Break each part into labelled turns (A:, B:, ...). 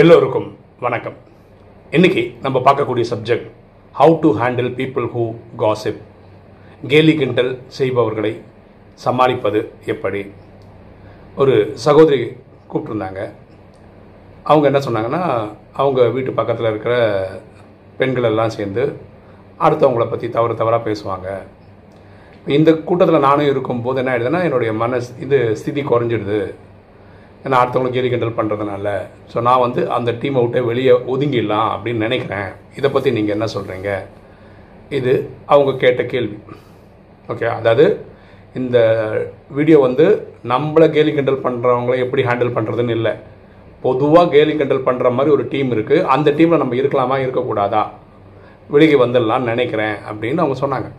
A: எல்லோருக்கும் வணக்கம். இன்னைக்கு நம்ம பார்க்கக்கூடிய subject how to handle people who gossip கேலி கிண்டல் செய்பவர்களை சமாளிப்பது எப்படி? ஒரு சகோதரி கூப்பிட்டுருந்தாங்க. அவங்க என்ன சொன்னாங்கன்னா அவங்க வீட்டு பக்கத்தில் இருக்கிற பெண்கள் எல்லாம் சேர்ந்து அடுத்தவங்கள பற்றி தவறு தவறாக பேசுவாங்க. இந்த கூட்டத்தில் நானும் இருக்கும்போது என்ன ஆயிடுதுன்னா என்னுடைய மனஸ் இது ஸ்திதி குறைஞ்சிடுது. ஏன்னா அடுத்தவங்களுக்கு கேலி கிண்டல் பண்ணுறதுனால ஸோ நான் வந்து அந்த டீமை விட்டு வெளியே ஒதுங்கிடலாம் அப்படின்னு நினைக்கிறேன். இதை பற்றி நீங்கள் என்ன சொல்கிறீங்க இது அவங்க கேட்ட கேள்வி. ஓகே அதாவது இந்த வீடியோ வந்து நம்மளை கேலி கிண்டல் பண்ணுறவங்கள எப்படி ஹேண்டில் பண்ணுறதுன்னு இல்லை. பொதுவாக கேலி கிண்டல் பண்ணுற மாதிரி ஒரு டீம் இருக்குது அந்த டீமில் நம்ம இருக்கலாமா இருக்கக்கூடாதா? வெளியே வந்துடலாம்னு நினைக்கிறேன் அப்படின்னு அவங்க சொன்னாங்க.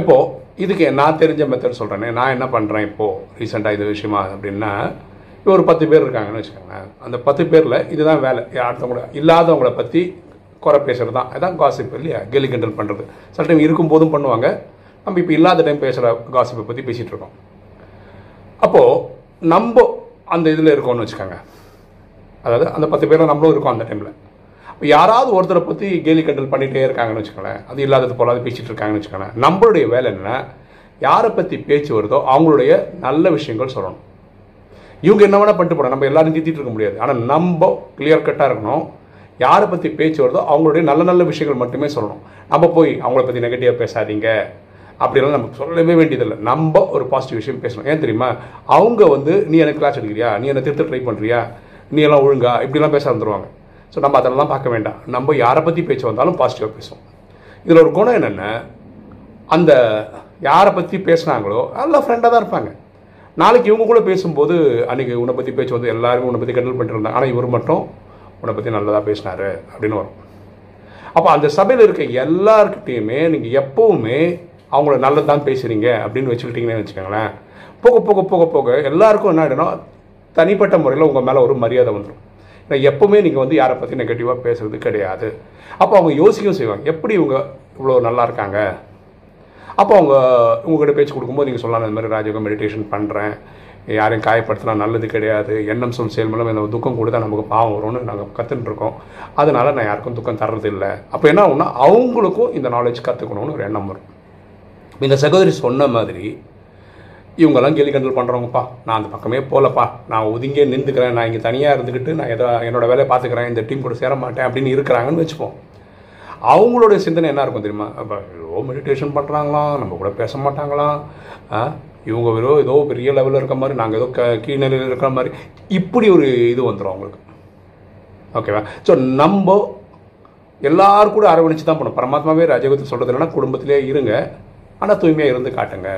A: இப்போது இதுக்கு நான் தெரிஞ்ச மெத்தட் சொல்கிறேனே நான் என்ன பண்ணுறேன் இப்போது ரீசெண்டாக இது விஷயமா அப்படின்னா இப்போ ஒரு பத்து பேர் இருக்காங்கன்னு வச்சுக்கோங்களேன். அந்த பத்து பேரில் இதுதான் வேலை. அடுத்தவங்கள இல்லாதவங்கள பற்றி குறை பேசுகிறது தான். அதான் காசிப் இல்லையா? கேலி கிண்டல் பண்ணுறது சில டைம் இருக்கும்போதும் பண்ணுவாங்க. நம்ம இப்போ இல்லாத டைம் பேசுகிற காசிப்பை பற்றி பேசிகிட்டு இருக்கோம். அப்போது நம்ம அந்த இதில் இருக்கோம்னு வச்சுக்கோங்க. அதாவது அந்த பத்து பேரில் நம்மளும் இருக்கோம் அந்த டைமில் இப்போ யாராவது ஒருத்தரை பற்றி கேலி கண்டல் பண்ணிகிட்டே இருக்காங்கன்னு வச்சுக்கோங்களேன். அது இல்லாதது போலாது பேசிகிட்டு இருக்காங்கன்னு வச்சுக்கோங்களேன். நம்மளுடைய வேலை என்ன யாரை பற்றி பேச்சு வருதோ அவங்களுடைய நல்ல விஷயங்கள் சொல்லணும். இவங்க என்ன வேணால் பண்ணிட்டு போகிறோம் நம்ம எல்லாரும் தீத்திட்டு இருக்க முடியாது. ஆனால் நம்ம கிளியர் கட்டாக இருக்கணும். யாரை பற்றி பேச்சு வருதோ அவங்களுடைய நல்ல நல்ல விஷயங்கள் மட்டுமே சொல்லணும். நம்ம போய் அவங்கள பற்றி நெகட்டிவாக பேசாதீங்க. அப்படிலாம் நமக்கு சொல்லவே வேண்டியதில்லை. நம்ம ஒரு பாசிட்டிவ் விஷயம் பேசணும். ஏன் தெரியுமா? அவங்க வந்து நீ எனக்கு கிளாஸ் எடுக்கிறியா நீ என்னை திருத்த ட்ரை பண்ணுறியா நீ எல்லாம் ஒழுங்கா? இப்படிலாம் பேச வந்துடுவாங்க ஸோ நம்ம அதெல்லாம் பார்க்க வேண்டாம். நம்ம யாரை பற்றி பேச்சு வந்தாலும் பாசிட்டிவாக பேசுவோம். இதில் ஒரு குணம் என்னென்ன அந்த யாரை பற்றி பேசுனாங்களோ நல்லா ஃப்ரெண்டாக தான் இருப்பாங்க. நாளைக்கு இவங்க கூட பேசும்போது அன்றைக்கி உன்னை பற்றி பேச்சு வந்து எல்லாருமே உன்னை பற்றி கண்டல் பண்ணிட்டு இருந்தாங்க. ஆனால் இவர் மட்டும் உன்னை பற்றி நல்லதாக பேசினாரு அப்படின்னு வரும். அப்போ அந்த சபையில் இருக்க எல்லாருக்கிட்டேயுமே நீங்கள் எப்போவுமே அவங்கள நல்லது தான் பேசுகிறீங்க அப்படின்னு வச்சுக்கிட்டீங்கன்னு வச்சுக்கோங்களேன். போக போக போக போக எல்லாருக்கும் என்ன ஆகிடணும் தனிப்பட்ட முறையில் உங்கள் மேலே ஒரு மரியாதை வந்துடும் நான் எப்போவுமே நீங்கள் வந்து யாரை பற்றி நெகட்டிவாக பேசுறது கிடையாது. அப்போ அவங்க யோசிக்கவும் செய்வாங்க. எப்படி இவங்க இவ்வளோ நல்லா இருக்காங்க? அப்போ அவங்க உங்கள்கிட்ட பேச்சு கொடுக்கும்போது நீங்கள் சொல்லலாம் இந்த மாதிரி ராஜயோகம் மெடிடேஷன் பண்ணுறேன் யாரையும் காயப்படுத்தினா நல்லது கிடையாது. எண்ணம் சொல் செயல் மூலம் எனக்கு துக்கம் கொடுத்தா நமக்கு பாவம் வரும்னு நாங்கள் கற்றுன்னு இருக்கோம். அதனால் நான் யாருக்கும் துக்கம் தர்றது இல்லை. அப்போ என்ன ஆகும்னா அவங்களுக்கும் இந்த நாலேஜ் கற்றுக்கணும்னு ஒரு எண்ணம் வரும். இந்த சகோதரி சொன்ன மாதிரி இவங்கெல்லாம் கேலி கண்டல் பண்ணுறவங்கப்பா நான் அந்த பக்கமே போகலப்பா நான் ஒதுங்கே நின்றுக்கிறேன். நான் இங்கே தனியாக இருந்துக்கிட்டு நான் எதோ என்னோடய வேலையை பார்த்துக்கிறேன். இந்த டீம் கூட சேர மாட்டேன் அப்படின்னு இருக்கிறாங்கன்னு வச்சுப்போம். அவங்களுடைய சிந்தனை என்ன இருக்கும் தெரியுமா? அப்போ ஏதோ மெடிடேஷன் பண்ணுறாங்களாம் நம்ம கூட பேச மாட்டாங்களாம். ஆ, இவங்க வெறும் ஏதோ பெரிய லெவலில் இருக்க மாதிரி நாங்கள் ஏதோ க கீழ்நிலையில் இருக்கிற மாதிரி. இப்படி ஒரு இது வந்துடும் அவங்களுக்கு. ஓகேவா ஸோ நம்ம எல்லாரும் கூட அரவணைச்சு தான் பண்ணணும் பரமாத்மாவே ராஜயோகத்தில் சொல்கிறது இல்லைன்னா குடும்பத்திலே இருங்க. ஆனால் தூய்மையாக இருந்து காட்டுங்க.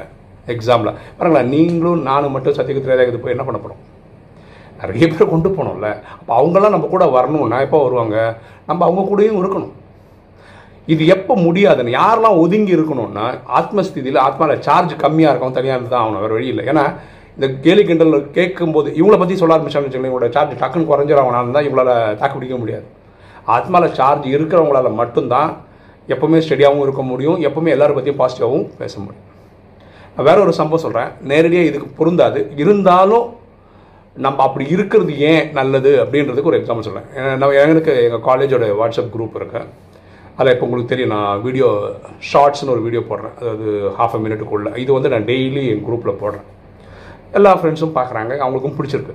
A: எக்ஸாம்பிள் பாருங்களேன் நீங்களும் நானும் மட்டும் சத்தியகுத்திரேதாயகத்து போய் என்ன பண்ண போகிறோம் நிறைய பேர் கொண்டு போகணும்ல அப்போ அவங்கெல்லாம் நம்ம கூட வரணும்னா எப்போ வருவாங்க? நம்ம அவங்க கூடயும் இருக்கணும். இது எப்போ முடியாதுன்னு யாரெல்லாம் ஒதுங்கி இருக்கணும்னா ஆத்மஸ்திதியில் ஆத்மாவில் சார்ஜ் கம்மியாக இருக்கும் தனியாக இருந்து தான் ஆகணும் வேறு வழி இல்லை. ஏன்னா இந்த கேலி கிண்டல் கேட்கும்போது இவங்கள பற்றி சொல்ல ஆரம்பிச்சாங்கன்னு வச்சுக்கோங்களேன் இவங்களோட சார்ஜ் டக்குன்னு குறைஞ்சிடவனால தான் இவங்களால் தாக்கு பிடிக்க முடியாது. ஆத்மாவில் சார்ஜ் இருக்கிறவங்களால மட்டும்தான் எப்போவுமே ஸ்டெடியாகவும் இருக்க முடியும் எப்போவுமே எல்லாரும் பற்றியும் பாசிட்டிவாகவும் பேச முடியும். வேற ஒரு சம்பவம் சொல்கிறேன் நேரடியாக இதுக்கு பொருந்தாது. இருந்தாலும் நம்ம அப்படி இருக்கிறது ஏன் நல்லது அப்படின்றதுக்கு ஒரு எக்ஸாம்பிள் சொல்கிறேன் நான் எனக்கு எங்கள் காலேஜோட வாட்ஸ்அப் குரூப் இருக்கு. அதில் இப்போ உங்களுக்கு தெரியும் நான் வீடியோ ஷார்ட்ஸ்னு ஒரு வீடியோ போடுறேன். அதாவது ஹாஃப் அ மினிட்டுக்குள்ளே இது வந்து நான் டெய்லி என் குரூப்பில் போடுறேன். எல்லா ஃப்ரெண்ட்ஸும் பார்க்குறாங்க. அவங்களுக்கும் பிடிச்சிருக்கு.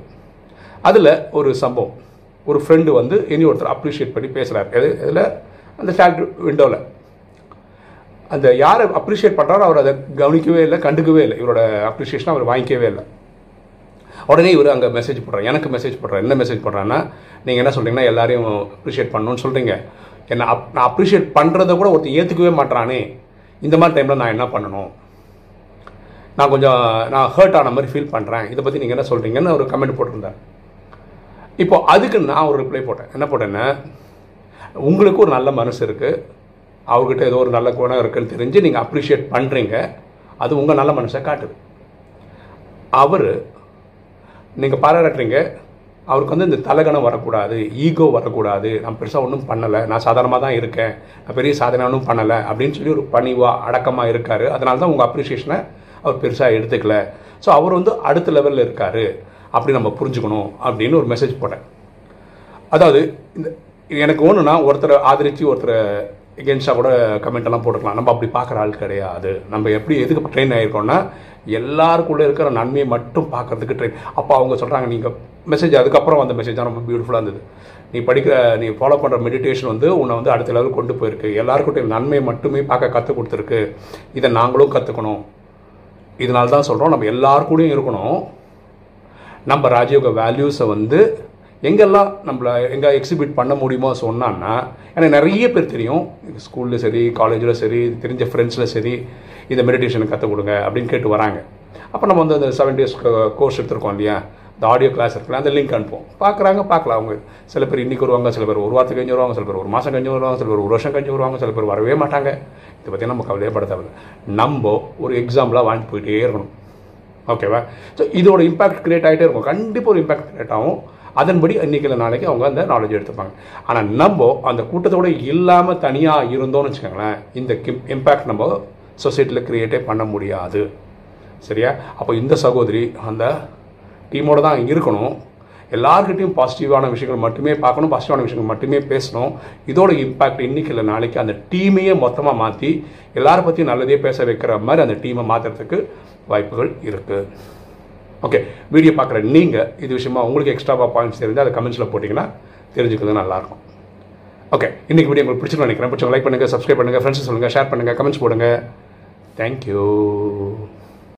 A: அதில் ஒரு சம்பவம். ஒரு ஃப்ரெண்டு வந்து இனி ஒருத்தர் அப்ரிஷியேட் பண்ணி பேசுகிறார் எது? இதில் அந்த சாட் விண்டோவில் அந்த யாரை அப்ரிஷியேட் பண்ணுறாரோ அவர் அதை கவனிக்கவே இல்லை கண்டுக்கவே இல்லை. இவரோட அப்ரிஷியேஷன் அவர் வாங்கிக்கவே இல்லை. உடனே இவர் அங்கே மெசேஜ் போடுறார். எனக்கு மெசேஜ் போடுறார். என்ன மெசேஜ் போடுறான்னா நீங்கள் என்ன சொல்கிறீங்கன்னா எல்லாரையும் அப்ரிஷியேட் பண்ணணும்னு சொல்கிறீங்க என்ன அப் நான் அப்ரிஷியேட் பண்ணுறத கூட ஒருத்தர் ஏற்றுக்கவே மாட்டானே இந்த மாதிரி டைமில் நான் என்ன பண்ணணும்? நான் கொஞ்சம் நான் ஹர்ட் ஆன மாதிரி ஃபீல் பண்ணுறேன் இதை பற்றி நீங்கள் என்ன சொல்கிறீங்கன்னு ஒரு கமெண்ட் போட்டிருந்தார். இப்போ அதுக்கு நான் ஒரு ரிப்ளை போட்டேன். என்ன போட்டேன்னா உங்களுக்கு ஒரு நல்ல மனசு இருக்குது அவர்கிட்ட ஏதோ ஒரு நல்ல குணம் இருக்குன்னு தெரிஞ்சு நீங்கள் அப்ரிஷியேட் பண்ணுறீங்க அது உங்கள் நல்ல மனுஷன் காட்டுது. அவர் நீங்கள் பாராட்டுறீங்க. அவருக்கு வந்து இந்த தலகணம் வரக்கூடாது ஈகோ வரக்கூடாது. நான் பெருசாக ஒன்றும் பண்ணலை. நான் சாதாரணமாக தான் இருக்கேன். நான் பெரிய சாதனை ஒன்றும் பண்ணலை அப்படின்னு சொல்லி ஒரு பணிவாக அடக்கமாக இருக்கார். அதனால தான் உங்கள் அப்ரிஷியேஷனை அவர் பெருசாக எடுத்துக்கல. ஸோ அவர் வந்து அடுத்த லெவலில் இருக்கார். அப்படி நம்ம புரிஞ்சுக்கணும் அப்படின்னு ஒரு மெசேஜ் போட்டேன். அதாவது இந்த எனக்கு ஒன்றுனா ஒருத்தரை ஆதரித்து ஒருத்தரை எகென்ஸ்டாக கூட கமெண்ட்லாம் போட்டுக்கலாம். நம்ம அப்படி பார்க்குற ஆள் கிடையாது. நம்ம எப்படி எதுக்கு ட்ரெயின் ஆகிருக்கோம்னா எல்லாருக்குள்ளே இருக்கிற நன்மையை மட்டும் பார்க்கறதுக்கு ட்ரெயின் அப்போ அவங்க சொல்கிறாங்க நீங்கள் மெசேஜ் அதுக்கப்புறம் வந்த மெசேஜ் தான் ரொம்ப பியூட்டிஃபுல்லாக இருந்தது. நீ படிக்கிற நீ ஃபாலோ பண்ணுற மெடிடேஷன் வந்து உன்னை வந்து அடுத்த லெவலுக்கு கொண்டு போயிருக்கு. எல்லாருக்கிட்டையும் நன்மையை மட்டுமே பார்க்க கற்றுக் கொடுத்துருக்கு. இதை நாங்களும் கற்றுக்கணும் இதனால தான் சொல்கிறோம் நம்ம எல்லாருக்கூடையும் இருக்கணும். நம்ம ராஜயோக வேல்யூஸை வந்து எங்கெல்லாம் நம்மளை எங்கே எக்ஸிபிட் பண்ண முடியுமோ சொன்னான்னா எனக்கு நிறைய பேர் தெரியும். ஸ்கூலில் சரி காலேஜில் சரி தெரிஞ்ச ஃப்ரெண்ட்ஸில் சரி இந்த மெடிடேஷனை கற்றுக் கொடுங்க அப்படின்னு கேட்டு வராங்க. அப்போ நம்ம வந்து அந்த செவன் டேஸ் கோர்ஸ் எடுத்திருக்கோம் இல்லையா? இந்த ஆடியோ கிளாஸ் இருக்குல்ல அந்த லிங்க் அனுப்புவோம். பார்க்குறாங்க பார்க்கலாம் அவங்க. சில பேர் இன்றைக்கி வருவாங்க சில பேர் ஒரு வாரத்துக்கு கழிஞ்சு வருவாங்க சில பேர் ஒரு மாதம் கழிஞ்சு வருவாங்க சில பேர் ஒரு வருஷம் கஞ்சி வருவாங்க சில பேர் வரவே மாட்டாங்க. இதை பற்றி நம்ம கவலையே பட நம்ம ஒரு எக்ஸாம்பிளாக வாங்கிட்டு போயிட்டே இருக்கணும். ஓகேவா ஸோ இதோட இம்பாக்ட் கிரியேட் ஆகிட்டே இருக்கும். கண்டிப்பாக ஒரு இம்பாக்ட் கிரியேட் ஆகும். அதன்படி இன்றைக்கி நாளைக்கு அவங்க அந்த நாலேஜ் எடுத்துப்பாங்க. ஆனால் நம்ம அந்த கூட்டத்தோட இல்லாமல் தனியாக இருந்தோம்னு வச்சுக்கோங்களேன் இந்த கிம் இம்பேக்ட் நம்ம சொசைட்டியில் க்ரியேட்டே பண்ண முடியாது. சரியா? அப்போ இந்த சகோதரி அந்த டீமோடு தான் இருக்கணும். எல்லாருக்கிட்டையும் பாசிட்டிவான விஷயங்கள் மட்டுமே பார்க்கணும் பாசிட்டிவான விஷயங்கள் மட்டுமே பேசணும். இதோட இம்பாக்ட் இன்னைக்கு இல்லை நாளைக்கு அந்த டீமையே மொத்தமாக மாற்றி எல்லாரை பற்றியும் நல்லதே பேச வைக்கிற மாதிரி அந்த டீமை மாற்றுறதுக்கு வாய்ப்புகள் இருக்குது ஓகே வீடியோ பார்க்குற நீங்கள் இது விஷயமா உங்களுக்கு எக்ஸ்ட்ராவாக பாயிண்ட்ஸ் தெரிஞ்சு அதை கமெண்ட்ஸில் போட்டிங்கன்னா தெரிஞ்சுக்கிறது நல்லாயிருக்கும். ஓகே இன்றைக்கி வீடியோ உங்களுக்கு பிடிச்சிருக்கோம் நினைக்கிறேன். பிடிச்சவங்க லைக் பண்ணுங்கள் சப்ஸ்கிரைப் பண்ணுங்கள் ஃப்ரெண்ட்ஸ் சொல்லுங்கள் ஷேர் பண்ணுங்கள் கமெண்ட்ஸ் போடுங்க. தேங்க்யூ